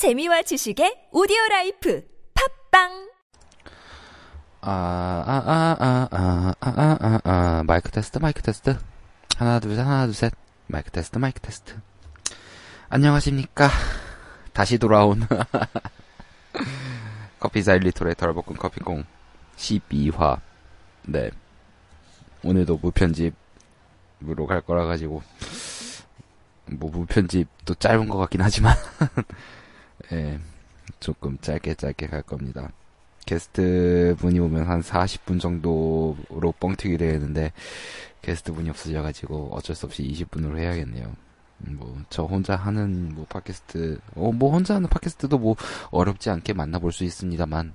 재미와 지식의 오디오 라이프 팟빵 아, 아, 아, 아, 아, 아, 아, 아, 아, 마이크 테스트, 마이크 테스트. 하나, 둘, 셋, 하나, 둘, 셋. 마이크 테스트, 마이크 테스트. 안녕하십니까. 다시 돌아온. 커피자 1리터의 덜볶은 커피콩 12화. 네. 오늘도 무편집으로 갈 거라 가지고. 뭐, 무편집도 짧은 것 같긴 하지만. 예. 조금 짧게 짧게 갈 겁니다. 게스트 분이 오면 한 40분 정도로 뻥튀기 되는데 게스트 분이 없으셔가지고 어쩔 수 없이 20분으로 해야겠네요. 뭐 저 혼자 하는 뭐 팟캐스트 어 뭐 혼자 하는 팟캐스트도 뭐 어렵지 않게 만나볼 수 있습니다만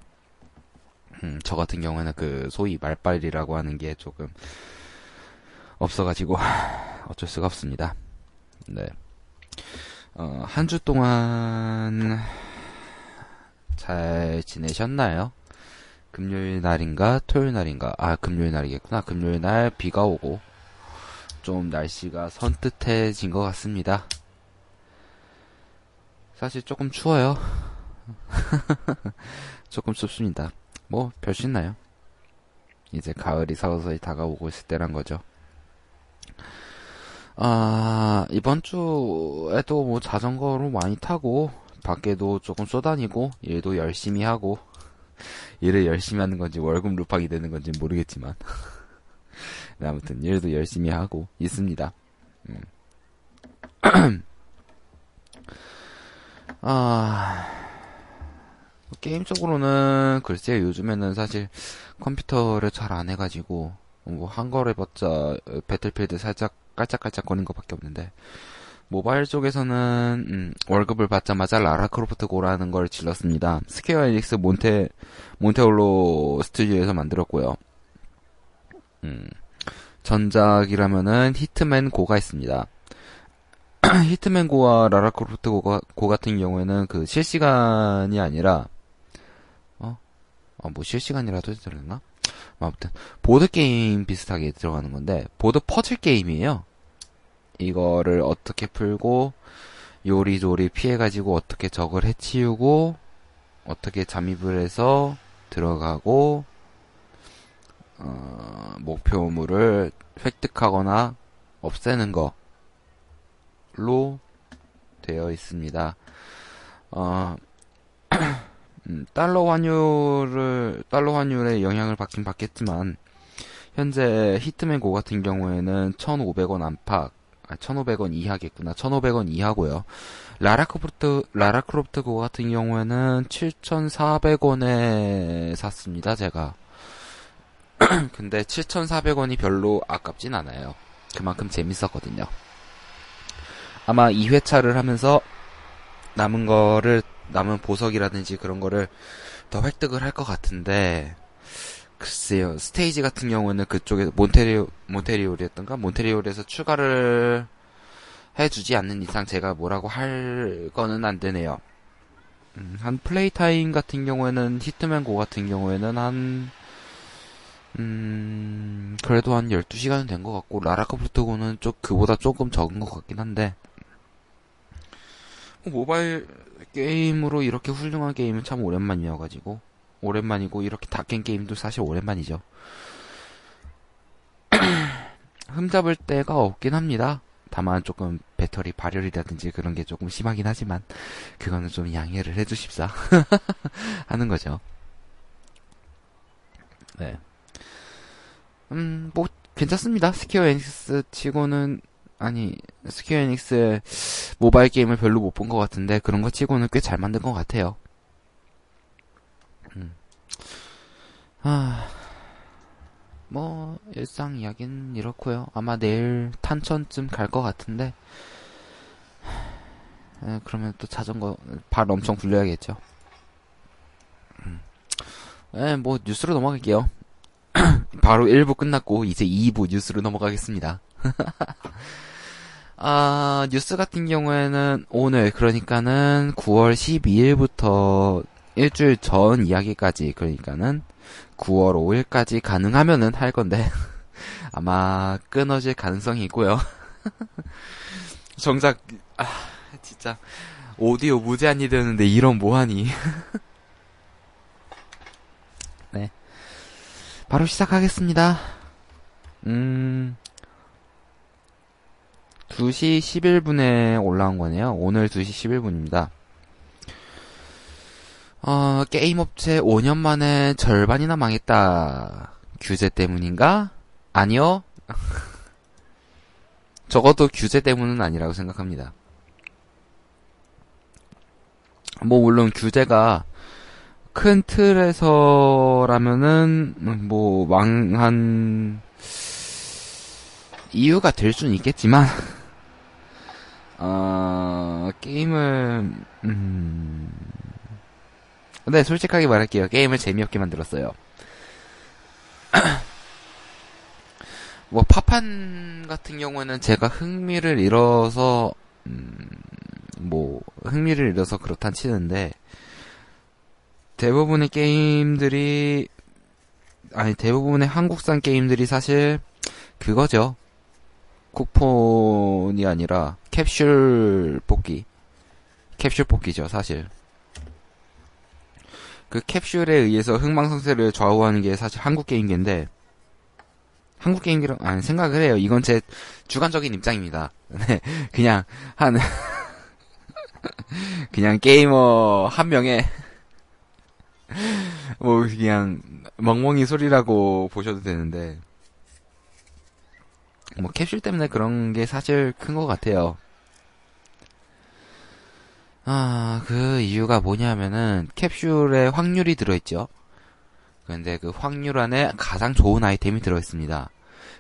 음, 저 같은 경우에는 그 소위 말빨이라고 하는 게 조금 없어가지고 어쩔 수가 없습니다. 네. 어, 한 주 동안 잘 지내셨나요? 금요일 날인가 토요일 날인가 아 금요일 날이겠구나 금요일 날 비가 오고 좀 날씨가 선뜻해진 것 같습니다. 사실 조금 추워요. 조금 춥습니다. 뭐별수 있나요? 이제 가을이 서서히 다가오고 있을 때란 거죠. 아 이번 주에도 뭐 자전거로 많이 타고 밖에도 조금 쏘다니고 일도 열심히 하고 일을 열심히 하는 건지 월급 루팡이 되는 건지 모르겠지만 네, 아무튼 일도 열심히 하고 있습니다. 음. 아 게임적으로는 글쎄요 요즘에는 사실 컴퓨터를 잘 안 해가지고 뭐 한 거를 봤자 Battlefield 살짝 깔짝깔짝거리는 것밖에 없는데 모바일 쪽에서는 음, 월급을 받자마자 Lara Croft Go라는 걸 질렀습니다. Square Enix 몬테 몬트리올 스튜디오에서 만들었고요. 음, 전작이라면은 Hitman Go가 있습니다. Hitman Go와 Lara Croft Go가, Go 같은 경우에는 그 실시간이 아니라 어? 어, 뭐 실시간이라도 되나? 아무튼 보드 게임 비슷하게 들어가는 건데 보드 퍼즐 게임이에요. 이거를 어떻게 풀고 요리조리 피해가지고 어떻게 적을 해치우고 어떻게 잠입을 해서 들어가고 어, 목표물을 획득하거나 없애는 거로 되어 있습니다. 어, 음, 달러 환율을 달러 환율의 영향을 받긴 받겠지만 현재 히트맨 고 같은 경우에는 1,500원 안팎 1,500원 이하겠구나. 1,500원 이하고요. 라라크로프트 라라크로프트 고 같은 경우에는 7,400원에 샀습니다. 제가. 근데 7,400원이 별로 아깝진 않아요. 그만큼 재밌었거든요. 아마 2회차를 하면서 남은 거를 남은 보석이라든지 그런 거를 더 획득을 할 것 같은데 글쎄요. 스테이지 같은 경우는 그쪽에 몬트리올 몬트리올이었던가 몬트리올에서 추가를 해주지 않는 이상 제가 뭐라고 할 거는 안 되네요. 음, 한 플레이 타임 같은 경우에는 Hitman Go 같은 경우에는 한 음, 그래도 한 12시간은 된 것 같고, 라라카프트고는 좀, 그보다 조금 적은 것 같긴 한데, 모바일 게임으로 이렇게 훌륭한 게임은 참 오랜만이어가지고, 오랜만이고 이렇게 다깬 게임도 사실 오랜만이죠. 흠잡을 때가 없긴 합니다. 다만 조금 배터리 발열이라든지 그런 게 조금 심하긴 하지만 그거는 좀 양해를 해주십사 하는 거죠. 네. 음, 뭐 괜찮습니다. Square Enix 치고는 아니 Square Enix의 모바일 게임을 별로 못 본 것 같은데 그런 거 치고는 꽤 잘 만든 것 같아요. 음. 아, 뭐, 일상 이야기는 이렇고요 아마 내일 탄천쯤 갈 것 같은데, 에, 그러면 또 자전거, 발 엄청 굴려야겠죠. 음. 에, 뭐, 뉴스로 넘어갈게요. 바로 1부 끝났고, 이제 2부 뉴스로 넘어가겠습니다. 아, 뉴스 같은 경우에는 오늘, 그러니까는 9월 12일부터 일주일 전 이야기까지 그러니까는 9월 5일까지 가능하면은 할 건데 아마 끊어질 가능성이 있고요. 정작 아 진짜 오디오 무제한이 되는데 이런 뭐하니? 네. 바로 시작하겠습니다. 음, 2시 11분에 올라온 거네요. 오늘 2시 11분입니다. 어, 게임 업체 5년 만에 절반이나 망했다. 규제 때문인가? 아니요. 적어도 규제 때문은 아니라고 생각합니다. 뭐, 물론 규제가 큰 틀에서라면은, 뭐, 망한 이유가 될 수는 있겠지만, 어, 게임을, 음, 근데 솔직하게 말할게요. 게임을 재미없게 만들었어요. 뭐, 파판 같은 경우에는 제가 흥미를 잃어서, 음, 뭐, 흥미를 잃어서 그렇단 치는데, 대부분의 게임들이, 아니, 대부분의 한국산 게임들이 사실, 그거죠. 쿠폰이 아니라 캡슐 뽑기. 캡슐 뽑기죠, 사실. 그 캡슐에 의해서 흥망성쇠를 좌우하는 게 사실 한국 게임계인데, 한국 게임기랑, 아니, 생각을 해요. 이건 제 주관적인 입장입니다. 네, 그냥, 한, 그냥 게이머 한 명의, 뭐, 그냥, 멍멍이 소리라고 보셔도 되는데, 뭐 캡슐 때문에 그런 게 사실 큰 것 같아요. 아, 그 이유가 뭐냐면은 캡슐에 확률이 들어있죠. 근데 그 확률 안에 가장 좋은 아이템이 들어있습니다.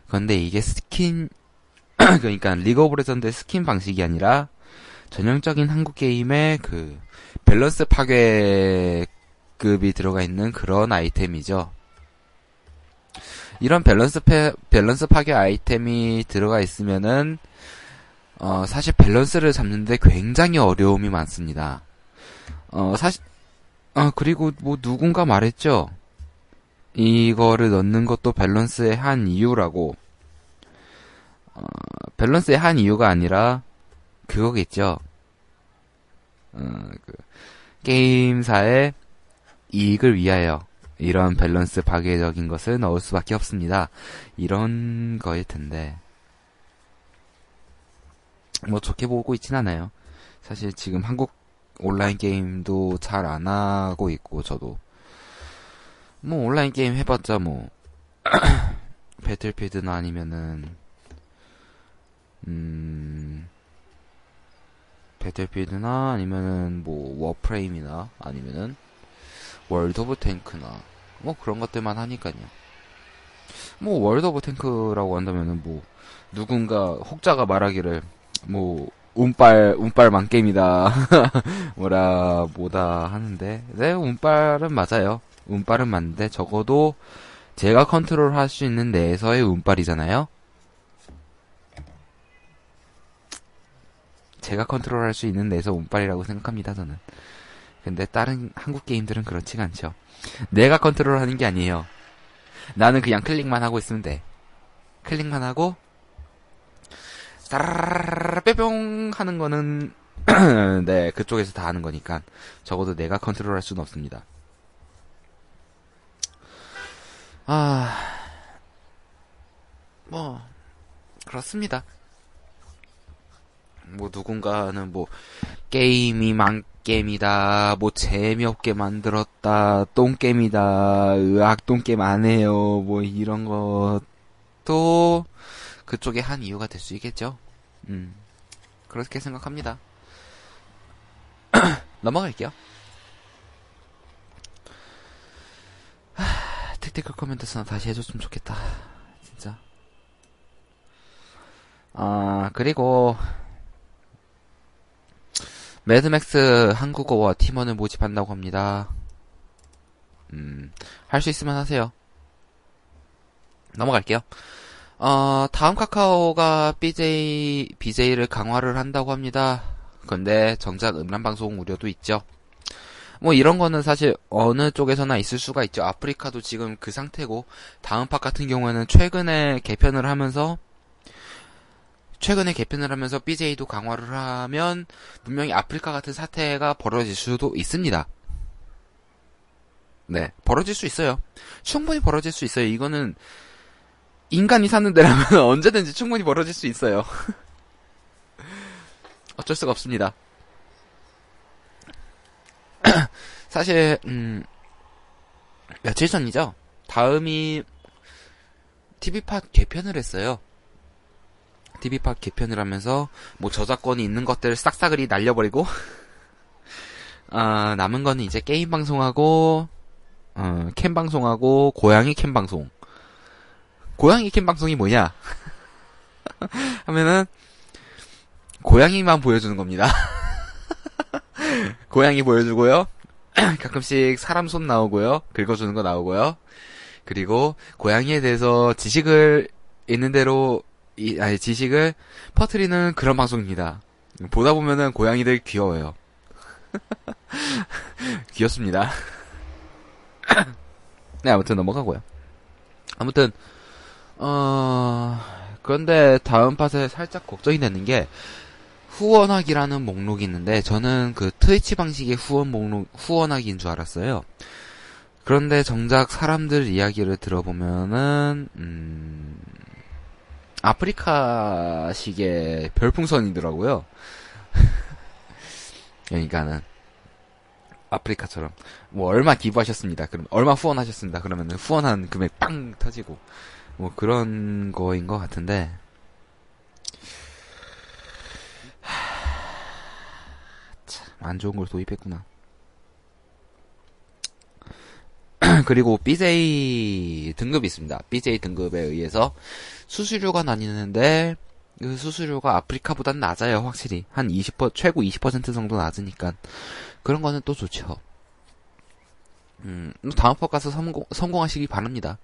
그런데 이게 스킨, 그러니까 League of Legends의 스킨 방식이 아니라 전형적인 한국 게임의 그 밸런스 파괴급이 들어가 있는 그런 아이템이죠. 이런 밸런스 패, 밸런스 파괴 아이템이 들어가 있으면은 어, 사실 밸런스를 잡는데 굉장히 어려움이 많습니다. 어, 사실 어, 그리고 뭐 누군가 말했죠. 이거를 넣는 것도 밸런스의 한 이유라고. 어, 밸런스의 한 이유가 아니라 그거겠죠. 어, 그, 게임사의 이익을 위하여 이런 밸런스 파괴적인 것을 넣을 수밖에 없습니다. 이런 거일 텐데. 뭐 좋게 보고 있진 않아요. 사실 지금 한국 온라인 게임도 잘 안 하고 있고, 저도. 뭐 온라인 게임 해봤자 뭐, 배틀필드나 아니면은, 음, 배틀필드나 아니면은 뭐 워프레임이나 아니면은 World of Tank나 뭐 그런 것들만 하니까요. 뭐 World of Tank라고 한다면은 뭐 누군가 혹자가 말하기를 뭐 운빨 운빨 만 게임이다 뭐라 뭐다 하는데 네 운빨은 맞아요. 운빨은 맞는데 적어도 제가 컨트롤 할 수 있는 내에서의 운빨이잖아요. 제가 컨트롤 할 수 있는 내에서 운빨이라고 생각합니다, 저는. 근데 다른 한국 게임들은 그렇지가 않죠. 내가 컨트롤 하는 게 아니에요. 나는 그냥 클릭만 하고 있으면 돼. 클릭만 하고, 따라라라 빼뿅 하는 거는, 네, 그쪽에서 다 하는 거니까. 적어도 내가 컨트롤 할 수는 없습니다. 아, 뭐, 그렇습니다. 뭐, 누군가는 뭐, 게임이 망게임이다, 뭐, 재미없게 만들었다, 똥게임이다, 으악, 똥게임 안 해요, 뭐, 이런 것도, 그쪽에 한 이유가 될 수 있겠죠? 음, 그렇게 생각합니다. 넘어갈게요. 택티컬 커맨드스나 다시 해줬으면 좋겠다. 진짜. 아, 그리고, 매드맥스 한국어와 팀원을 모집한다고 합니다. 음, 할 수 있으면 하세요. 넘어갈게요. 어, 다음 카카오가 BJ, BJ를 강화를 한다고 합니다. 근데 정작 음란 방송 우려도 있죠. 뭐 이런 거는 사실 어느 쪽에서나 있을 수가 있죠. 아프리카도 지금 그 상태고 다음 팟 같은 경우에는 최근에 개편을 하면서 최근에 개편을 하면서 BJ도 강화를 하면 분명히 아프리카 같은 사태가 벌어질 수도 있습니다. 네, 벌어질 수 있어요. 충분히 벌어질 수 있어요. 이거는 인간이 사는 데라면 언제든지 충분히 벌어질 수 있어요. 어쩔 수가 없습니다. 사실 음 며칠 전이죠. 다음이 TV팟 개편을 했어요. TV팟 개편을 하면서 뭐 저작권이 있는 것들을 싹싹을이 날려버리고 아, 남은 거는 이제 게임 방송하고 어, 캠 방송하고 고양이 캠 방송. 고양이 캠 방송이 뭐냐? 하면은 고양이만 보여주는 겁니다. 고양이 보여주고요. 가끔씩 사람 손 나오고요. 긁어주는 거 나오고요. 그리고 고양이에 대해서 지식을 있는 대로 이, 아니 지식을 퍼트리는 그런 방송입니다. 보다 보면은 고양이들 귀여워요. 귀엽습니다. 네, 아무튼 넘어가고요. 아무튼 어 그런데 다음 팟에 살짝 걱정이 되는 게 후원하기라는 목록이 있는데 저는 그 트위치 방식의 후원 목록 후원하기인 줄 알았어요. 그런데 정작 사람들 이야기를 들어보면은 음 아프리카식의 별풍선이더라고요. 그러니까는 아프리카처럼 뭐 얼마 기부하셨습니다. 그럼 얼마 후원하셨습니다. 그러면 후원한 금액 빵 터지고 뭐 그런 거인 것 같은데 참 안 좋은 걸 도입했구나. 그리고 BJ 등급이 있습니다. BJ 등급에 의해서 수수료가 나뉘는데 그 수수료가 아프리카보다는 낮아요, 확실히. 한 20%, 최고 20% 정도 낮으니까. 그런 거는 또 좋죠. 음, 다음 법 가서 성공, 성공하시기 바랍니다.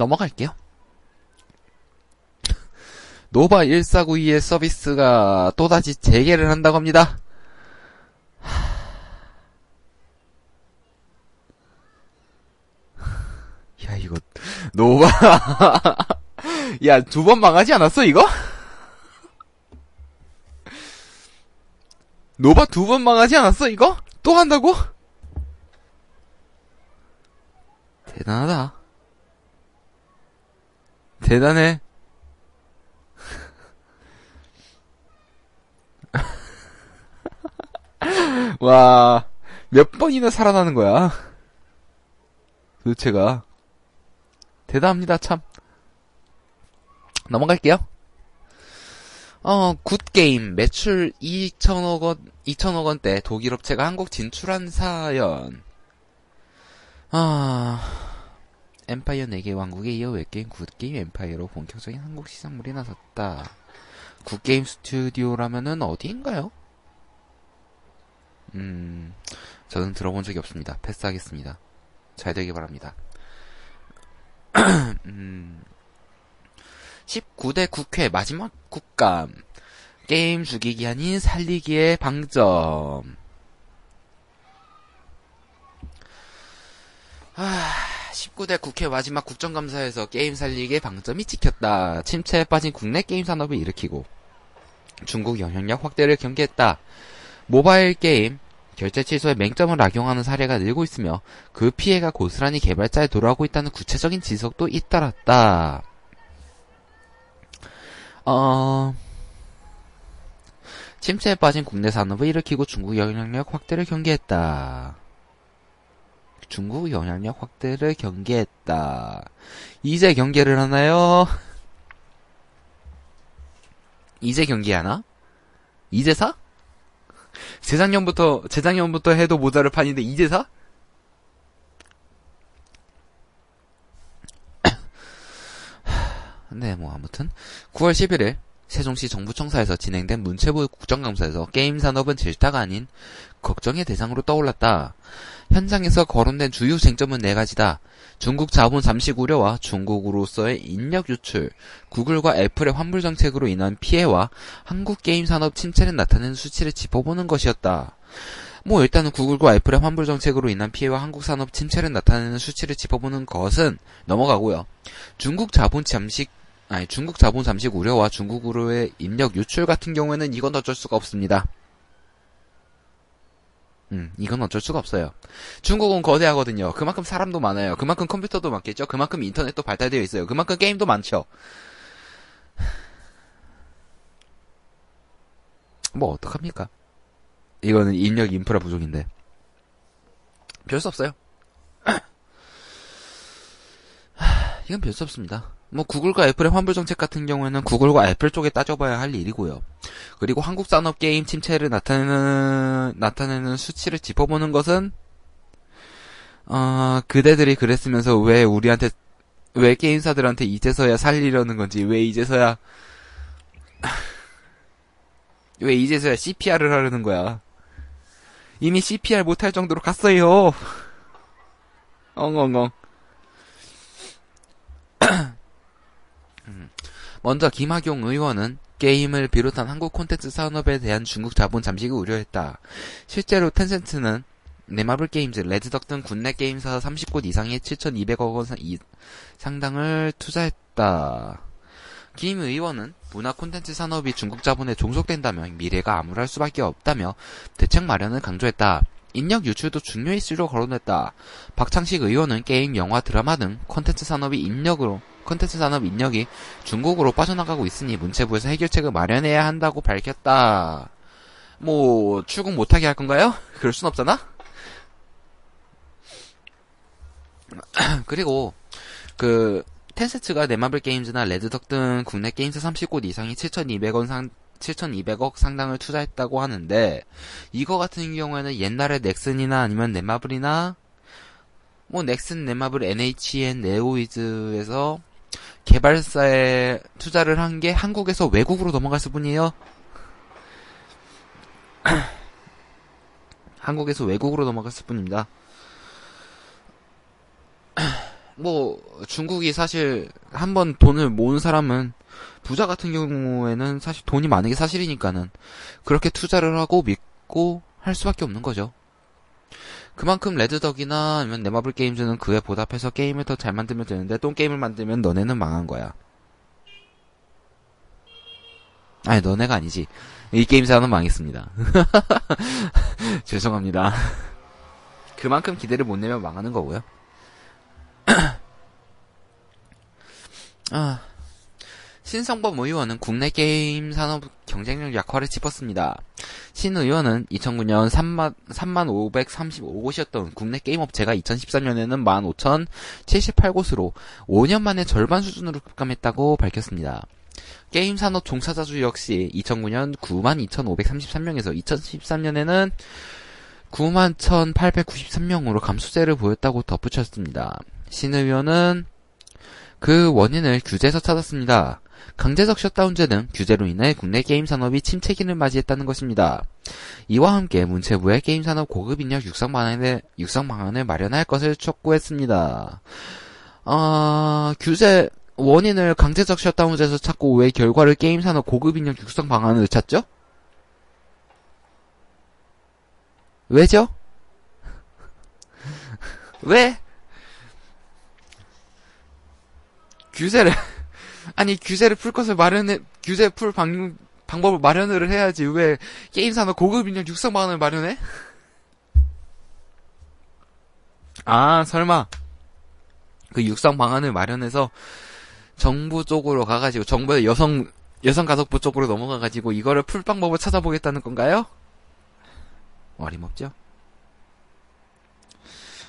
넘어갈게요. Nova 1492의 서비스가 또다시 재개를 한다고 합니다. 야, 이거, Nova. 야, 두 번 망하지 않았어, 이거? 노바 두 번 망하지 않았어, 이거? 또 한다고? 대단하다. 대단해. 와, 몇 번이나 살아나는 거야. 도대체가. 대단합니다, 참. 넘어갈게요. 어, Goodgame, 매출 2천억 원, 2천억 원대 독일 업체가 한국 진출한 사연. 아, Empire 4개 왕국에 이어 웹게임 Goodgame Empire로 본격적인 한국 시장몰이 나섰다. Goodgame Studio라면은 어디인가요? 음, 저는 들어본 적이 없습니다. 패스하겠습니다. 잘 되길 바랍니다. 음, 19대 국회 마지막 국감. 게임 죽이기 아닌 살리기에 방점. 아, 19대 국회 마지막 국정감사에서 게임 살리기에 방점이 찍혔다. 침체에 빠진 국내 게임 산업을 일으키고 중국 영향력 확대를 경계했다. 모바일 게임 결제 취소의 맹점을 악용하는 사례가 늘고 있으며 그 피해가 고스란히 개발자에 돌아오고 있다는 구체적인 지적도 잇따랐다. 어... 침체에 빠진 국내 산업을 일으키고 중국 영향력 확대를 경계했다. 중국 영향력 확대를 경계했다. 이제 경계를 하나요? 이제 경계하나? 이제 사? 재작년부터, 재작년부터 해도 모자를 판인데 이제 사? 네, 뭐 아무튼 9월 11일 세종시 정부청사에서 진행된 문체부 국정감사에서 게임 산업은 질타가 아닌 걱정의 대상으로 떠올랐다. 현장에서 거론된 주요 쟁점은 네 가지다. 중국 자본 잠식 우려와 중국으로서의 인력 유출, 구글과 애플의 환불 정책으로 인한 피해와 한국 게임 산업 침체를 나타내는 수치를 짚어보는 것이었다. 뭐 일단은 구글과 애플의 환불 정책으로 인한 피해와 한국 산업 침체를 나타내는 수치를 짚어보는 것은 넘어가고요. 중국 자본 잠식 아니, 중국 자본 잠식 우려와 중국으로의 인력 유출 같은 경우에는 이건 어쩔 수가 없습니다. 음, 이건 어쩔 수가 없어요. 중국은 거대하거든요. 그만큼 사람도 많아요. 그만큼 컴퓨터도 많겠죠. 그만큼 인터넷도 발달되어 있어요. 그만큼 게임도 많죠. 뭐 어떡합니까? 이거는 인력 인프라 부족인데. 별 수 없어요. 이건 별 수 없습니다. 뭐 구글과 애플의 환불 정책 같은 경우에는 구글과 애플 쪽에 따져봐야 할 일이고요. 그리고 한국 산업 게임 침체를 나타내는 나타내는 수치를 짚어보는 것은 어 그대들이 그랬으면서 왜 우리한테 왜 게임사들한테 이제서야 살리려는 건지 왜 이제서야 왜 이제서야 CPR을 하려는 거야? 이미 CPR 못할 정도로 갔어요. 엉엉엉. 먼저 김학용 의원은 게임을 비롯한 한국 콘텐츠 산업에 대한 중국 자본 잠식을 우려했다. 실제로 텐센트는 네마블 게임즈, 레드덕 등 국내 게임사 30곳 이상의 7,200억 원 상당을 투자했다. 김 의원은 문화 콘텐츠 산업이 중국 자본에 종속된다면 미래가 암울할 수밖에 없다며 대책 마련을 강조했다. 인력 유출도 중요 이슈로 거론했다. 박창식 의원은 게임, 영화, 드라마 등 콘텐츠 산업이 인력으로 콘텐츠 산업 인력이 중국으로 빠져나가고 있으니 문체부에서 해결책을 마련해야 한다고 밝혔다. 뭐 출국 못하게 할 건가요? 그럴 순 없잖아. 그리고 그 텐세츠가 네마블 게임즈나 레드덕 등 국내 게임사 30곳 이상이 7,200원 상 7,200억 상당을 투자했다고 하는데 이거 같은 경우에는 옛날에 넥슨이나 아니면 네마블이나 뭐 넥슨, 네마블, NHN, 네오이즈에서 개발사에 투자를 한 게 한국에서 외국으로 넘어갔을 뿐이에요. 한국에서 외국으로 넘어갔을 뿐입니다. 뭐 중국이 사실 한번 돈을 모은 사람은 부자 같은 경우에는 사실 돈이 많은 게 사실이니까는 그렇게 투자를 하고 믿고 할 수밖에 없는 거죠. 그만큼 레드덕이나 아니면 네마블 게임즈는 그에 보답해서 게임을 더 잘 만들면 되는데 똥 게임을 만들면 너네는 망한 거야. 아니 너네가 아니지. 이 게임사는 망했습니다. 죄송합니다. 그만큼 기대를 못 내면 망하는 거고요. 아, 신성범 의원은 국내 게임 산업 경쟁력 약화를 짚었습니다. 신 의원은 2009년 3만, 3만 535곳이었던 국내 게임 업체가 2013년에는 15,078곳으로 5년 만에 절반 수준으로 급감했다고 밝혔습니다. 게임 산업 종사자 수 역시 2009년 9만 2,533명에서 2013년에는 9만 1,893명으로 감소세를 보였다고 덧붙였습니다. 신 의원은 그 원인을 규제에서 찾았습니다. 강제적 셧다운제 등 규제로 인해 국내 게임 산업이 침체기를 맞이했다는 것입니다. 이와 함께 문체부의 게임 산업 고급 인력 육성 방안을 육성 방안을 마련할 것을 촉구했습니다. 어, 규제 원인을 강제적 셧다운제에서 찾고 왜 결과를 게임 산업 고급 인력 육성 방안을 찾죠? 왜죠? 왜? 규제를 아니 규제를 풀 것을 마련해 규제 풀 방, 방법을 마련을 해야지 왜 게임 산업 고급 인력 육성 방안을 마련해? 아 설마 그 육성 방안을 마련해서 정부 쪽으로 가가지고 정부의 여성 여성 가족부 쪽으로 넘어가가지고 이거를 풀 방법을 찾아보겠다는 건가요? 어림없죠.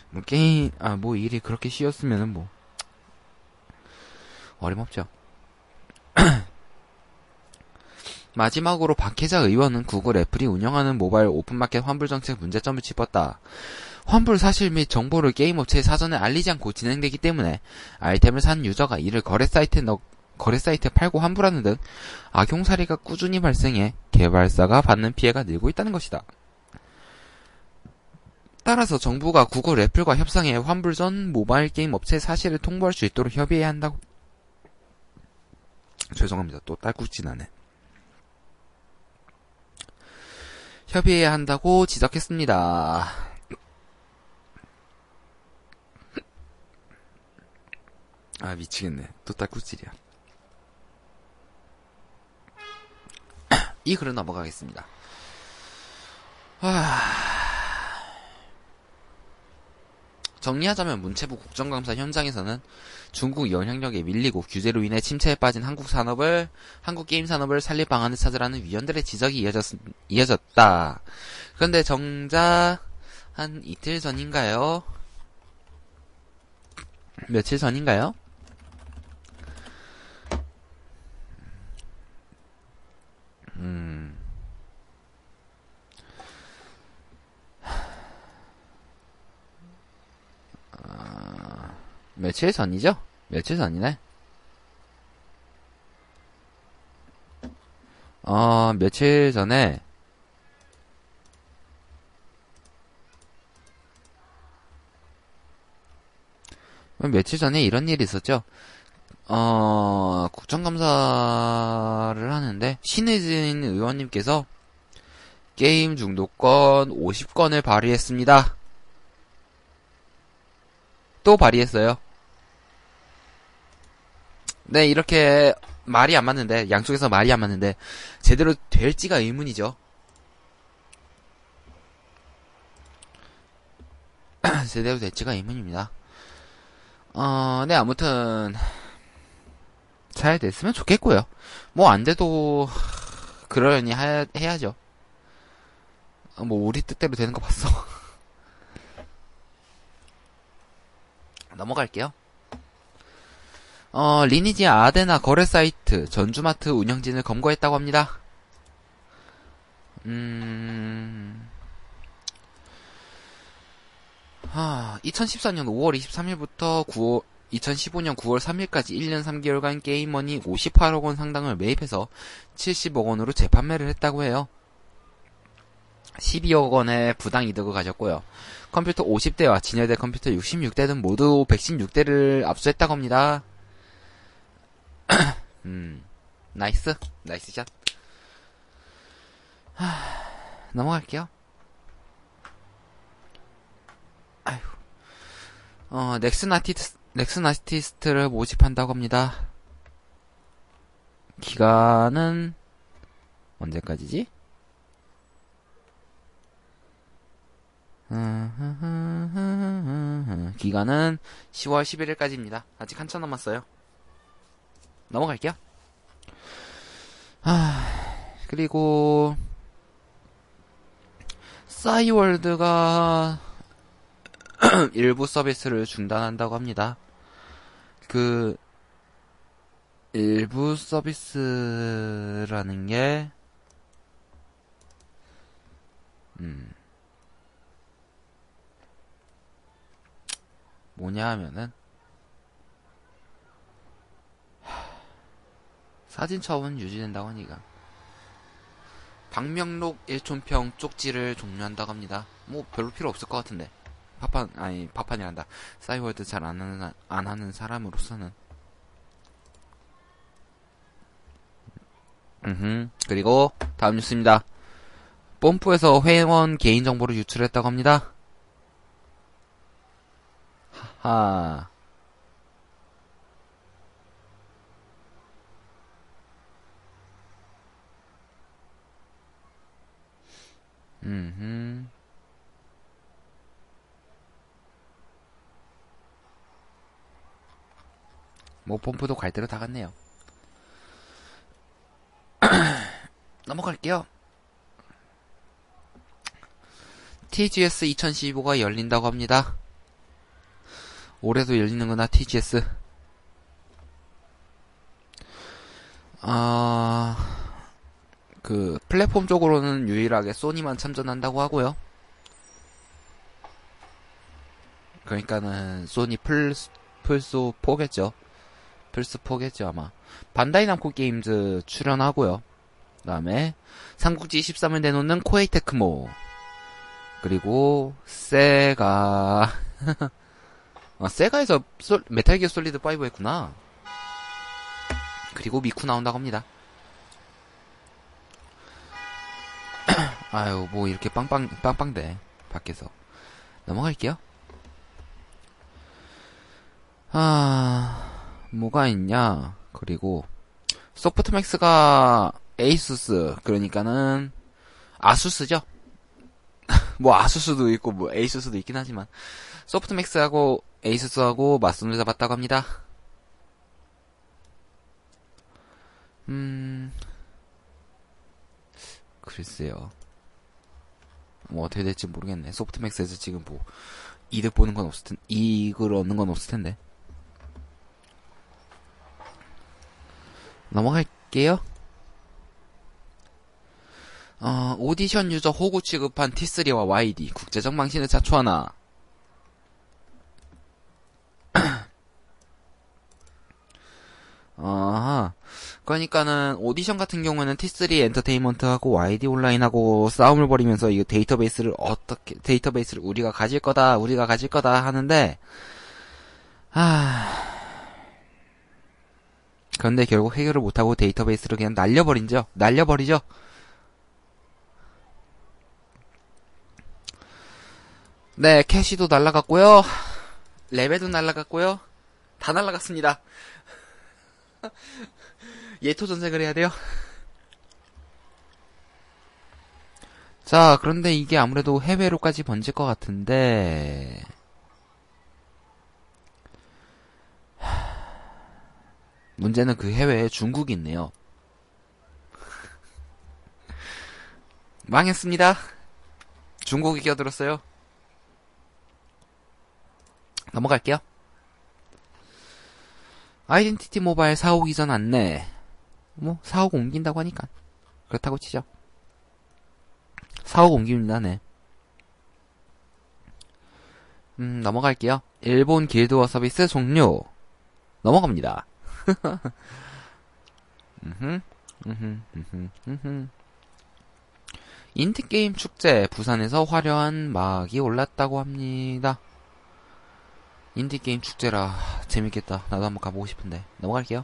뭐 게임 아 뭐 일이 그렇게 쉬웠으면은 뭐 어림없죠. 마지막으로 박혜자 의원은 구글 애플이 운영하는 모바일 오픈마켓 환불 정책 문제점을 짚었다. 환불 사실 및 정보를 게임 업체에 사전에 알리지 않고 진행되기 때문에 아이템을 산 유저가 이를 거래 사이트에 넣, 거래 사이트에 팔고 환불하는 등 악용 사례가 꾸준히 발생해 개발사가 받는 피해가 늘고 있다는 것이다. 따라서 정부가 구글 애플과 협상해 환불 전 모바일 게임 업체 사실을 통보할 수 있도록 협의해야 한다고 죄송합니다. 또 딸꾹질 나네. 협의해야 한다고 지적했습니다. 아 미치겠네. 또 딸꾹질이야. 이 글은 넘어가겠습니다. 아... 정리하자면 문체부 국정감사 현장에서는 중국 영향력에 밀리고 규제로 인해 침체에 빠진 한국 산업을 한국 게임 산업을 살릴 방안을 찾으라는 위원들의 지적이 이어졌, 이어졌다. 그런데 정작 한 이틀 전인가요? 며칠 전인가요? 음. 며칠 전이죠? 며칠 전이네. 어, 며칠 전에 며칠 전에 이런 일이 있었죠. 어, 국정감사를 하는데, 신의진 의원님께서 게임 중독권 50건을 발휘했습니다. 또 발휘했어요. 네, 이렇게 말이 안 맞는데, 양쪽에서 말이 안 맞는데, 제대로 될지가 의문이죠. 제대로 될지가 의문입니다. 어, 네, 아무튼, 잘 됐으면 좋겠고요. 뭐, 안 돼도, 그러려니 하, 해야죠. 어, 뭐, 우리 뜻대로 되는 거 봤어. 넘어갈게요. 어, 리니지 아데나 거래 사이트 전주마트 운영진을 검거했다고 합니다. 음, 하, 2014년 5월 23일부터 9월, 2015년 9월 3일까지 1년 3개월간 게임머니 58억 원 상당을 매입해서 70억 원으로 재판매를 했다고 해요. 12억 원의 부당 이득을 가졌고요. 컴퓨터 50대와 진열대 컴퓨터 66대 등 모두 116대를 압수했다고 합니다. 음, nice, nice shot. 하, 넘어갈게요. 아휴. 어, 넥슨 아티스트, 넥슨 아티스트를 모집한다고 합니다. 기간은 언제까지지? 기간은 10월 11일까지입니다. 아직 한참 남았어요. 넘어갈게요. 아, 그리고 싸이월드가 일부 서비스를 중단한다고 합니다. 그 일부 서비스라는 게 음. 뭐냐 하면은 사진 처분 유지된다고 하니까 박명록 1촌평 쪽지를 종료한다고 합니다. 뭐 별로 필요 없을 것 같은데 파판 아니 파판이란다 사이월드 잘 안 하는 안 하는 사람으로서는 음 그리고 다음 뉴스입니다. 뽐프에서 회원 개인 정보를 유출했다고 합니다. 하하. 음. 뭐 펌프도 갈 대로 다 갔네요. 넘어갈게요. TGS 2015가 열린다고 합니다. 올해도 열리는구나, TGS. 아, 그, 플랫폼 쪽으로는 유일하게 소니만 참전한다고 하고요. 그러니까는, 소니 플스, 플스 4겠죠. 플스 4겠죠, 아마. 반다이 남코 게임즈 출연하고요. 그 다음에, 삼국지 13을 내놓는 Koei Tecmo. 그리고, 세가, 아, 세가에서 솔, Metal Gear Solid 5 했구나. 그리고 미쿠 나온다고 합니다. 아유, 뭐 이렇게 빵빵, 빵빵대. 밖에서. 넘어갈게요. 아, 뭐가 있냐. 그리고, 소프트맥스가 에이수스 그러니까는 아수스죠. 뭐 아수스도 있고 뭐 에이수스도 있긴 하지만 소프트맥스하고 에이수스하고 맞선을 잡았다고 합니다. 음 글쎄요. 뭐 어떻게 될지 모르겠네. 소프트맥스에서 지금 뭐 이득 보는 건 없을 텐, 이익을 얻는 건 없을 텐데. 넘어갈게요. 어, 오디션 유저 호구 취급한 T3와 YD 국제적 망신을 자초하나. 아하. 그러니까는 오디션 같은 경우에는 T3 엔터테인먼트하고 YD 온라인하고 싸움을 벌이면서 이 데이터베이스를 어떻게 데이터베이스를 우리가 가질 거다, 우리가 가질 거다 하는데 아. 그런데 결국 해결을 못하고 데이터베이스를 그냥 날려버린죠. 날려버리죠. 네, 캐시도 날라갔고요. 레벨도 날라갔고요. 다 날라갔습니다. 예토 전쟁을 해야 돼요. 자, 그런데 이게 아무래도 해외로까지 번질 것 같은데, 문제는 그 해외에 중국이 있네요. 망했습니다. 중국이 끼어들었어요. 넘어갈게요. 아이덴티티 모바일 사옥 이전 안내. 뭐, 사옥 옮긴다고 하니까. 그렇다고 치죠. 사옥 옮깁니다, 네. 음, 넘어갈게요. 일본 Guild War 서비스 종료. 넘어갑니다. 인디게임 축제 부산에서 화려한 막이 올랐다고 합니다. 인디게임 축제라 재밌겠다. 나도 한번 가보고 싶은데 넘어갈게요.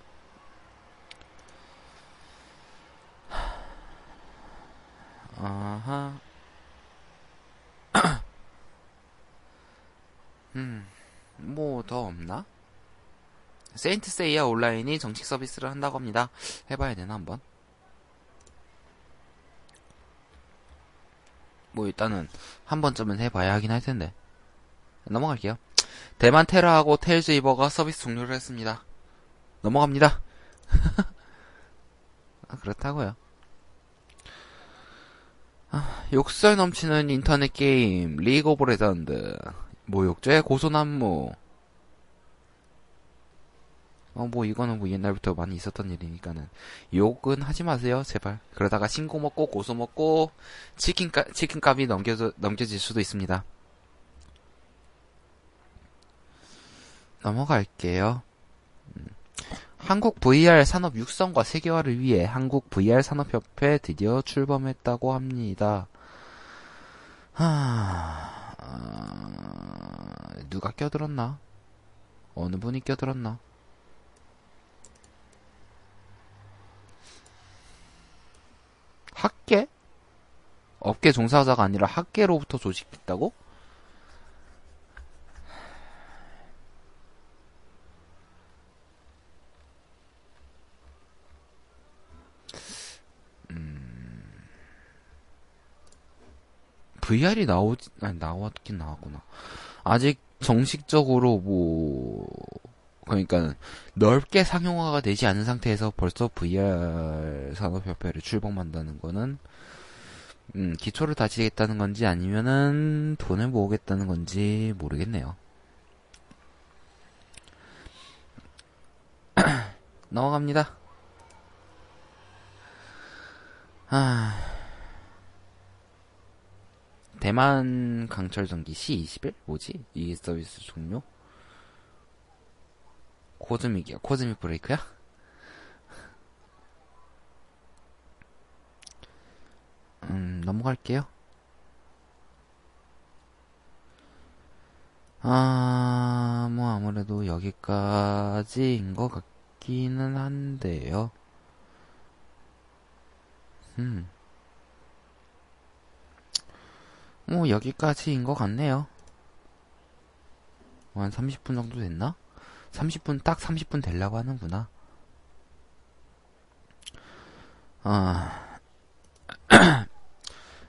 아하. 음, 뭐 더 없나? 세인트 세이야 온라인이 정식 서비스를 한다고 합니다. 해봐야 되나 한번? 뭐 일단은 한 번쯤은 해봐야 하긴 할 텐데 넘어갈게요. 대만 테라하고 테일즈 이버가 서비스 종료를 했습니다. 넘어갑니다. 아, 그렇다고요. 아, 욕설 넘치는 인터넷 게임 League of Legends 모욕죄 고소난무 어, 뭐, 이거는 뭐 옛날부터 많이 있었던 일이니까는. 욕은 하지 마세요, 제발. 그러다가 신고 먹고, 고소 먹고, 치킨, 가, 치킨 값이 넘겨져, 넘겨질 수도 있습니다. 넘어갈게요. 음. 한국 VR 산업 육성과 세계화를 위해 한국 VR 산업협회 드디어 출범했다고 합니다. 하, 아, 누가 껴들었나? 어느 분이 껴들었나? 학계? 업계 종사자가 아니라 학계로부터 조직됐다고? VR이 나오지, 아니, 나왔긴 나왔구나. 아직 정식적으로 뭐, 그러니까 넓게 상용화가 되지 않은 상태에서 벌써 VR 산업협회를 출범한다는 거는 음, 기초를 다지겠다는 건지 아니면은 돈을 모으겠다는 건지 모르겠네요. 넘어갑니다. 아, 대만 강철 전기 C21? 뭐지? 이 서비스 종료? Cosmic이야. Cosmic Break야? 음, 넘어갈게요. 아, 뭐 아무래도 여기까지인 것 같기는 한데요. 음. 뭐 여기까지인 것 같네요. 뭐한 30분 정도 됐나? 30분 딱 30분 되려고 하는구나. 아,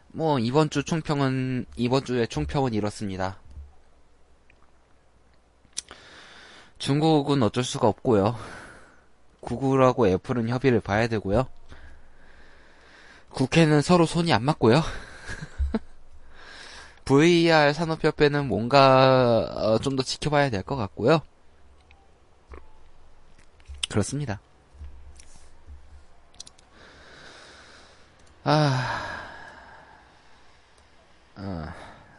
뭐, 이번 주 총평은, 이번 주의 총평은 이렇습니다. 중국은 어쩔 수가 없고요. 구글하고 애플은 협의를 봐야 되고요. 국회는 서로 손이 안 맞고요. VR 산업협회는 뭔가 어, 좀더 지켜봐야 될 것 같고요. 그렇습니다. 아, 아,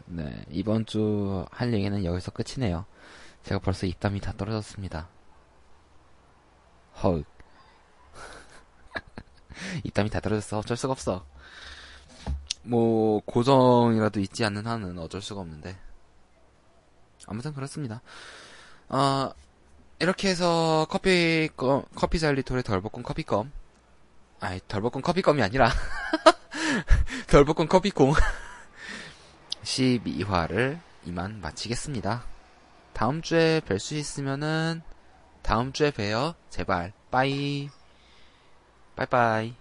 네 이번 주 할 얘기는 여기서 끝이네요. 제가 벌써 입담이 다 떨어졌습니다. 헐. 입담이 다 떨어졌어. 어쩔 수가 없어. 뭐, 고정이라도 있지 않는 한은 어쩔 수가 없는데. 아무튼 그렇습니다. 어, 이렇게 해서 커피, 껌, 커피 잘리톨의 덜볶음 커피껌. 아이, 덜볶음 커피껌이 아니라. 덜볶음 커피콩. 12화를 이만 마치겠습니다. 다음 주에 뵐 수 있으면은 다음 주에 봬요. 제발. 빠이. 빠이빠이.